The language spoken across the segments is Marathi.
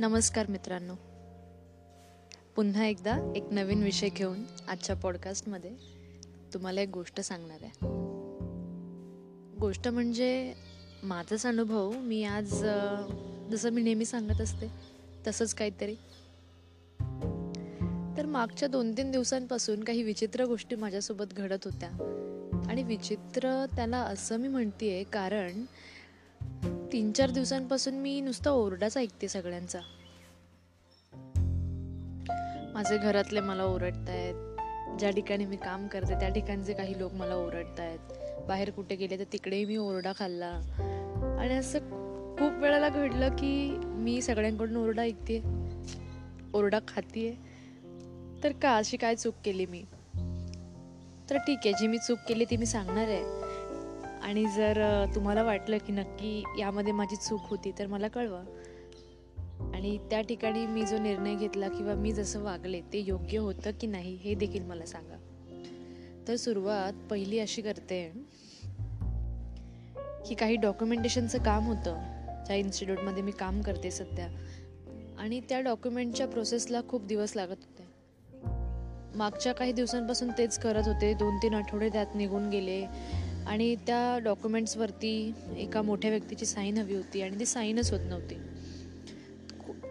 नमस्कार मित्रांनो. पुन्हा एकदा एक नवीन विषय घेऊन आजच्या पॉडकास्टमध्ये तुम्हाला एक गोष्ट सांगणार आहे. गोष्ट म्हणजे माझाच अनुभव. मी आज जसं मी नेहमी सांगत असते तसंच काहीतरी. तर मागच्या दोन तीन दिवसांपासून काही विचित्र गोष्टी माझ्यासोबत घडत होत्या. आणि विचित्र त्याला असं मी म्हणतेय कारण तीन चार दिवसांपासून मी नुसता ओरडाच ऐकते सगळ्यांचा. माझे घरातले मला ओरडतायत. ज्या ठिकाणी मी काम करते त्या ठिकाणचे काही लोक मला ओरडतायत. बाहेर कुठे गेले तर तिकडेही मी ओरडा खाल्ला. आणि असं खूप वेळेला घडलं की मी सगळ्यांकडून ओरडा ऐकते ओरडा खातीये. तर का अशी काय चूक केली मी? तर ठीक आहे जी मी चूक केली ती मी सांगणार आहे. आणि जर तुम्हाला वाटलं की नक्की यामध्ये माझी चूक होती तर मला कळवा. आणि त्या ठिकाणी मी जो निर्णय घेतला किंवा मी जसं वागले ते योग्य होतं की नाही हे देखील मला सांगा. तर सुरुवात पहिली अशी करते की काही डॉक्युमेंटेशनचं काम होतं ज्या इन्स्टिट्यूटमध्ये मी काम करते सध्या. आणि त्या डॉक्युमेंटच्या प्रोसेसला खूप दिवस लागत होते. मागच्या काही दिवसांपासून तेच करत होते दोन तीन आठवडे त्यात निघून गेले. आणि त्या डॉक्युमेंट्सवरती एका मोठ्या व्यक्तीची साईन हवी होती आणि ती साईनच होत नव्हती.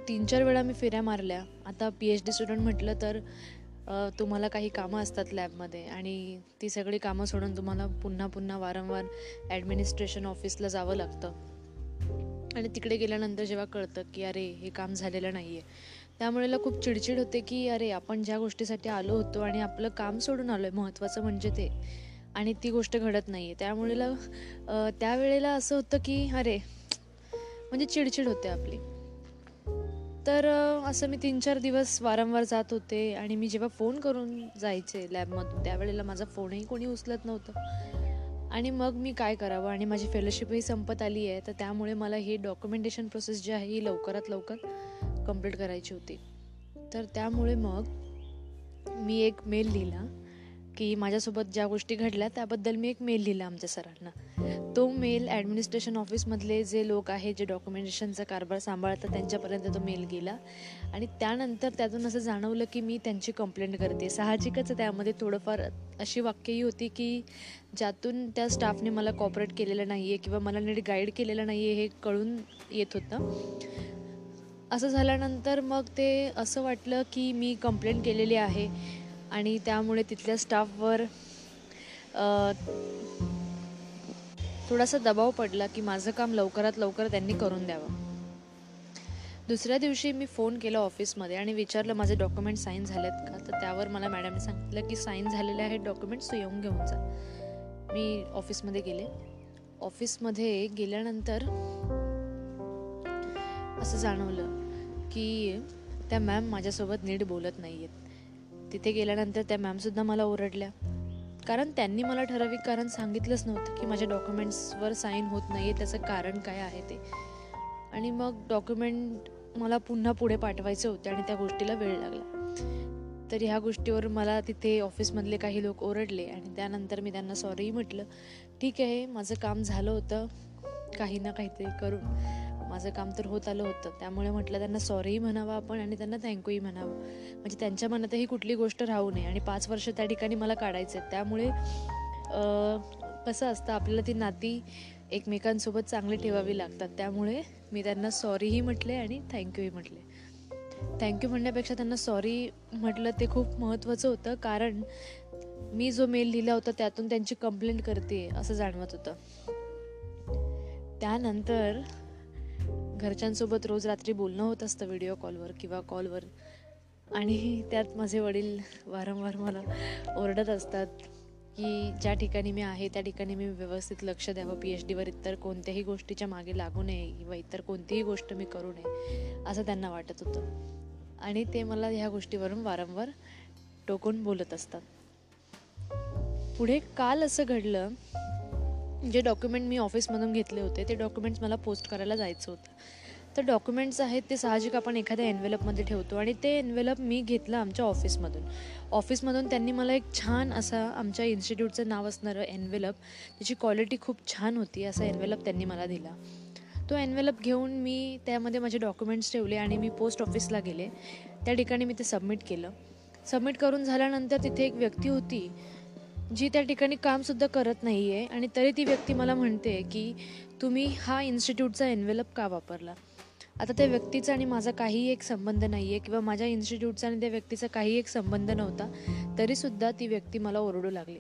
तीन चार वेळा मी फेऱ्या मारल्या. आता पी एच डी स्टुडंट म्हटलं तर तुम्हाला काही कामं असतात लॅबमध्ये आणि ती सगळी कामं सोडून तुम्हाला पुन्हा पुन्हा वारंवार ॲडमिनिस्ट्रेशन ऑफिसला जावं लागतं. आणि तिकडे गेल्यानंतर जेव्हा कळतं की अरे हे काम झालेलं नाही आहे त्यामुळेला खूप चिडचिड होते की अरे आपण ज्या गोष्टीसाठी आलो होतो आणि आपलं काम सोडून आलो आहे महत्त्वाचं म्हणजे ते. आणि ती गोष्ट घडत नाही आहे त्यामुळेला त्यावेळेला असं होतं की अरे म्हणजे चिडचिड होते आपली. तर असं मी तीन चार दिवस वारंवार जात होते आणि मी जेव्हा फोन करून जायचे लॅबमधून त्यावेळेला माझा फोनही कोणी उचलत नव्हतं. आणि मग मी काय करावं आणि माझी फेलोशिपही संपत आली आहे तर त्यामुळे मला ही डॉक्युमेंटेशन प्रोसेस जी आहे ही लवकरात लवकर कंप्लीट करायची होती. तर त्यामुळे मग मी एक मेल लिहिला. की माझ्यासोबत ज्या गोष्टी घडल्या त्याबद्दल मी एक मेल लिहिला आमच्या सरांना. तो मेल ॲडमिनिस्ट्रेशन ऑफिसमधले जे लोक आहेत जे डॉक्युमेंटेशनचा कारभार सांभाळतात त्यांच्यापर्यंत तो मेल गेला. आणि त्यानंतर त्यातून असं जाणवलं की मी त्यांची कंप्लेंट करते. साहजिकच त्यामध्ये थोडंफार अशी वाक्यही होती की ज्यातून त्या स्टाफने मला कॉपरेट केलेलं नाही आहे किंवा मला नीट गाईड केलेलं नाही आहे हे कळून येत होतं. असं झाल्यानंतर मग ते असं वाटलं की मी कंप्लेंट केलेली आहे. आणि त्यामुळे तिथल्या स्टाफवर थोडासा दबाव पडला की माझं काम लवकरात लवकर त्यांनी करून द्यावं. दुसऱ्या दिवशी मी फोन केला ऑफिसमध्ये आणि विचारलं माझे डॉक्युमेंट साईन झालेत का? तर त्यावर मला मॅडमने सांगितलं की साईन झालेले आहेत डॉक्युमेंट्स तू येऊन घेऊन जा. मी ऑफिसमध्ये गेले. ऑफिसमध्ये गेल्यानंतर असं जाणवलं की त्या मॅम माझ्यासोबत नीट बोलत नाही आहेत तिथे गेल्यानंतर त्या मॅमसुद्धा मला ओरडल्या. कारण त्यांनी मला ठराविक कारण सांगितलंच नव्हतं की माझ्या डॉक्युमेंट्सवर साईन होत नाही आहे त्याचं कारण काय आहे ते. आणि मग डॉक्युमेंट मला पुन्हा पुढे पाठवायचे होते आणि त्या गोष्टीला वेळ लागला. तर ह्या गोष्टीवर मला तिथे ऑफिसमधले काही लोक ओरडले आणि त्यानंतर मी त्यांना सॉरीही म्हटलं. ठीक आहे माझं काम झालं होतं. काही ना काहीतरी करून. माझं काम तर होत आलं होतं. त्यामुळे म्हटलं त्यांना सॉरीही म्हणावं आपण आणि त्यांना थँक्यूही म्हणावं. म्हणजे त्यांच्या मनातही कुठली गोष्ट राहू नये आणि पाच वर्ष त्या ठिकाणी मला काढायचं आहे त्यामुळे कसं असतं आपल्याला ती नाती एकमेकांसोबत चांगली ठेवावी लागतात. त्यामुळे मी त्यांना सॉरीही म्हटले आणि थँक्यूही म्हटले. थँक्यू म्हणण्यापेक्षा त्यांना सॉरी म्हटलं ते खूप महत्त्वाचं होतं. कारण मी जो मेल लिहिला होता त्यातून त्यांची कंप्लेंट करते असं जाणवत होतं. त्यानंतर घरच्यांसोबत रोज रात्री बोलणं होत असतं व्हिडिओ कॉलवर किंवा कॉलवर आणि त्यात माझे वडील वारंवार मला ओरडत असतात की ज्या ठिकाणी मी आहे त्या ठिकाणी मी व्यवस्थित लक्ष द्यावं. पी एच डीवर इतर कोणत्याही गोष्टीच्या मागे लागू नये किंवा इतर कोणतीही गोष्ट मी करू नये असं त्यांना वाटत होतं. आणि ते मला ह्या गोष्टीवरून वारंवार टोकून बोलत असतात. पुढे काल असं घडलं जे डॉक्युमेंट मी ऑफिसमधून घेतले होते ते डॉक्युमेंट्स मला पोस्ट करायला जायचं होतं. तर डॉक्युमेंट्स आहेत ते साहजिक आपण एखाद्या एनवेलपमध्ये ठेवतो आणि ते एनवेलप मी घेतलं आमच्या ऑफिसमधून. ऑफिसमधून त्यांनी मला एक छान असा आमच्या इन्स्टिट्यूटचं नाव असणारं एनवेलप त्याची क्वालिटी खूप छान होती असा एनवेलप त्यांनी मला दिला. तो एनवेलप घेऊन मी त्यामध्ये माझे डॉक्युमेंट्स ठेवले आणि मी पोस्ट ऑफिसला गेले. त्या ठिकाणी मी ते सबमिट केलं. सबमिट करून झाल्यानंतर तिथे एक व्यक्ती होती जी त्या ठिकाणी कामसुद्धा करत नाही आहे आणि तरी ती व्यक्ती मला म्हणते की तुम्ही हा इन्स्टिट्यूटचा एनवेलप का वापरला? आता त्या व्यक्तीचा आणि माझा काही एक संबंध नाही आहे किंवा माझ्या इन्स्टिट्यूटचा आणि त्या व्यक्तीचा काही एक संबंध नव्हता तरीसुद्धा ती व्यक्ती मला ओरडू लागली.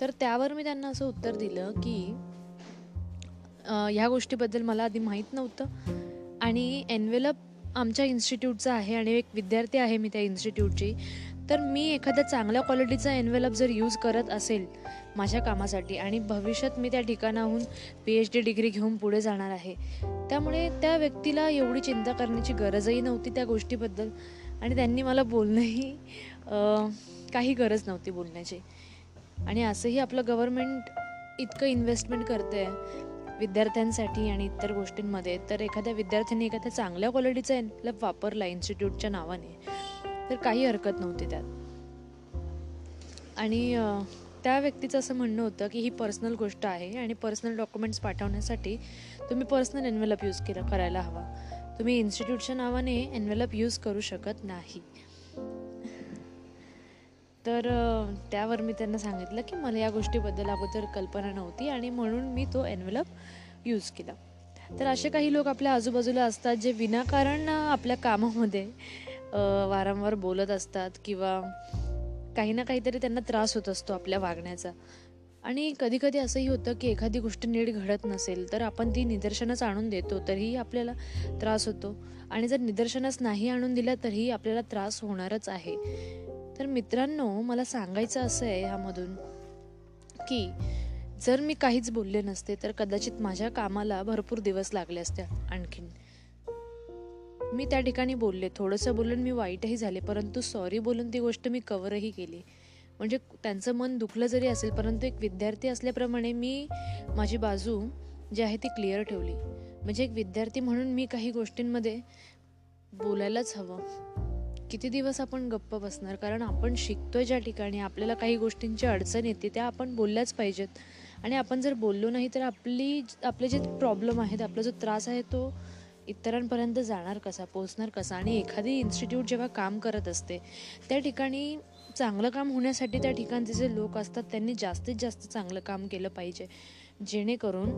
तर त्यावर मी त्यांना असं उत्तर दिलं की ह्या गोष्टीबद्दल मला आधी माहीत नव्हतं आणि एनवेलप आमच्या इन्स्टिट्यूटचा आहे आणि एक विद्यार्थी आहे मी त्या इन्स्टिट्यूटची तर मी एखाद्या चांगल्या क्वालिटीचा एनवेलप जर यूज करत असेल माझ्या कामासाठी आणि भविष्यात मी त्या ठिकाणाहून पी एच डी डिग्री घेऊन पुढे जाणार आहे त्यामुळे त्या व्यक्तीला एवढी चिंता करण्याची गरजही नव्हती त्या गोष्टीबद्दल आणि त्यांनी मला बोलणंही काही गरज नव्हती बोलण्याची. आणि असंही आपलं गव्हर्मेंट इतकं इन्व्हेस्टमेंट करते विद्यार्थ्यांसाठी आणि इतर गोष्टींमध्ये तर एखाद्या विद्यार्थ्यांनी एखाद्या चांगल्या क्वालिटीचा एनवेलप वापरला इन्स्टिट्यूटच्या नावाने तर काही हरकत नव्हती त्यात. आणि त्या व्यक्तीचं असं म्हणणं होतं की ही पर्सनल गोष्ट आहे आणि पर्सनल डॉक्युमेंट्स पाठवण्यासाठी तुम्ही पर्सनल एनवेलप यूज केला करायला हवा. तुम्ही इन्स्टिट्यूटच्या नावाने एनवेलप यूज करू शकत नाही. तर त्यावर मी त्यांना सांगितलं की मला या गोष्टीबद्दल अगोदर कल्पना नव्हती आणि म्हणून मी तो एनवेलप यूज केला. तर असे काही लोक आपल्या आजूबाजूला असतात जे विनाकारण आपल्या कामामध्ये वारंवार बोलत असतात किंवा काही ना काहीतरी त्यांना त्रास होत असतो आपल्या वागण्याचा. आणि कधी कधी असंही होतं की एखादी गोष्ट नीट घडत नसेल तर आपण ती निदर्शनच आणून देतो तरीही आपल्याला त्रास होतो. आणि जर निदर्शनच नाही आणून दिला तरीही आपल्याला त्रास होणारच आहे. तर मित्रांनो मला सांगायचं असं आहे ह्यामधून की जर मी काहीच बोलले नसते तर कदाचित माझ्या कामाला भरपूर दिवस लागले असते आणखीन. मी त्या ठिकाणी बोलले. थोडंसं बोलून मी वाईटही झाले परंतु सॉरी बोलून ती गोष्ट मी कवरही केली. म्हणजे त्यांचं मन दुखलं जरी असेल परंतु एक विद्यार्थी असल्याप्रमाणे मी माझी बाजू जी आहे ती क्लिअर ठेवली. म्हणजे एक विद्यार्थी म्हणून मी काही गोष्टींमध्ये बोलायलाच हवं. किती दिवस आपण गप्प बसणार? कारण आपण शिकतोय ज्या ठिकाणी आपल्याला काही गोष्टींची अडचण येते त्या आपण बोलल्याच पाहिजेत. आणि आपण जर बोललो नाही तर आपली आपले जे प्रॉब्लेम आहेत आपला जो त्रास आहे तो इतरांपर्यंत जाणार कसा पोचणार कसा आणि एखादी इन्स्टिट्यूट जेव्हा काम करत असते त्या ठिकाणी चांगलं काम होण्यासाठी त्या ठिकाणचे जे लोक असतात त्यांनी जास्तीत जास्त चांगलं काम केलं पाहिजे. जेणेकरून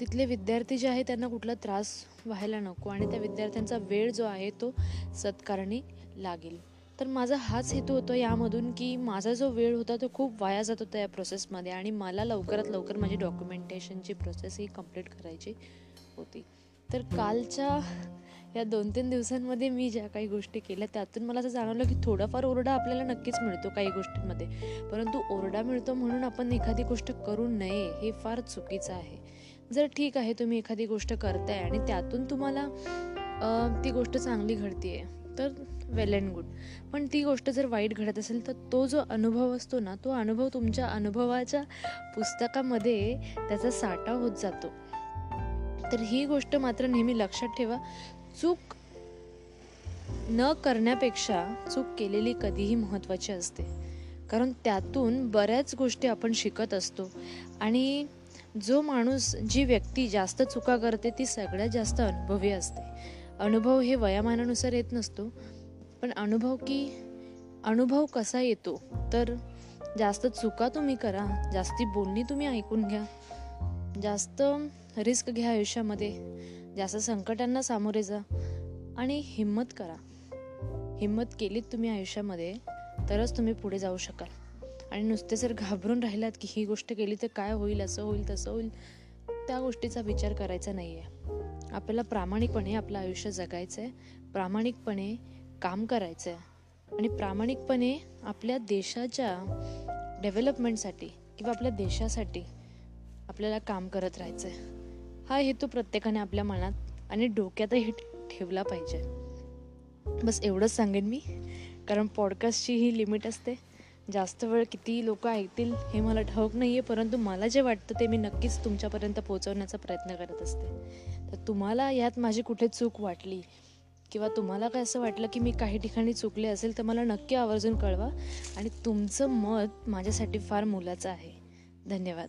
तिथले विद्यार्थी जे आहे त्यांना कुठला त्रास व्हायला नको आणि त्या विद्यार्थ्यांचा वेळ जो आहे तो सत्कारणी लागेल. तर माझा हाच हेतू होतो यामधून की माझा जो वेळ होता तो खूप वाया जात होता या प्रोसेसमध्ये आणि मला लवकरात लवकर माझी डॉक्युमेंटेशनची प्रोसेस ही कंप्लीट करायची होती. तर कालच्या या दोन तीन दिवसांमध्ये मी ज्या काही गोष्टी केल्या त्यातून मला असं जाणवलं की थोडाफार ओरडा आपल्याला नक्कीच मिळतो काही गोष्टींमध्ये. परंतु ओरडा मिळतो म्हणून आपण एखादी गोष्ट करू नये हे फार चुकीचं आहे. जर ठीक आहे तुम्ही एखादी गोष्ट करताय आणि त्यातून तुम्हाला ती गोष्ट चांगली घडतीये तर वेल अँड गुड पण ती गोष्ट जर वाईट घडत असेल तर तो जो अनुभव असतो ना तो अनुभव तुमच्या अनुभवाच्या पुस्तकामध्ये त्याचा साठा होत जातो. तर ही गोष्ट मात्र नेहमी लक्षात ठेवा. चूक न करण्यापेक्षा चूक केलेली कधीही महत्त्वाची असते. कारण त्यातून बऱ्याच गोष्टी आपण शिकत असतो. आणि जो माणूस जी व्यक्ती जास्त चुका करते ती सगळ्यात जास्त अनुभवी असते. अनुभव हे वयामानानुसार येत नसतो. पण अनुभव की अनुभव कसा येतो तर जास्त चुका तुम्ही करा जास्ती बोलणी तुम्ही ऐकून घ्या. जास्त रिस्क घ्या आयुष्यामध्ये. जास्त संकटांना सामोरे जा आणि हिंमत करा. हिंमत केलीत तुम्ही आयुष्यामध्ये तरच तुम्ही पुढे जाऊ शकाल. आणि नुसते जर घाबरून राहिलात की ही गोष्ट केली तर काय होईल असं होईल तसं होईल त्या गोष्टीचा विचार करायचा नाही आहे आपल्याला प्रामाणिकपणे आपलं आयुष्य जगायचं आहे प्रामाणिकपणे काम करायचं आहे आणि प्रामाणिकपणे आपल्या देशाच्या डेव्हलपमेंटसाठी किंवा आपल्या देशासाठी आपल्याला काम करत राहायचं आहे हा हेतू प्रत्येकाने आपल्या मनात आणि डोक्यातही ठेवला पाहिजे. बस एवढंच सांगेन मी. कारण पॉडकास्टची ही लिमिट असते. जास्त वेळ किती लोक ऐकतील हे मला ठाऊक नाही आहे परंतु मला जे वाटतं ते मी नक्कीच तुमच्यापर्यंत पोहोचवण्याचा प्रयत्न करत असते. तर तुम्हाला यात माझी कुठे चूक वाटली? किंवा तुम्हाला काय असं वाटलं की मी काही ठिकाणी चुकले असेल तर मला नक्की आवर्जून कळवा. आणि तुमचं मत माझ्यासाठी फार मोलाचं आहे. धन्यवाद.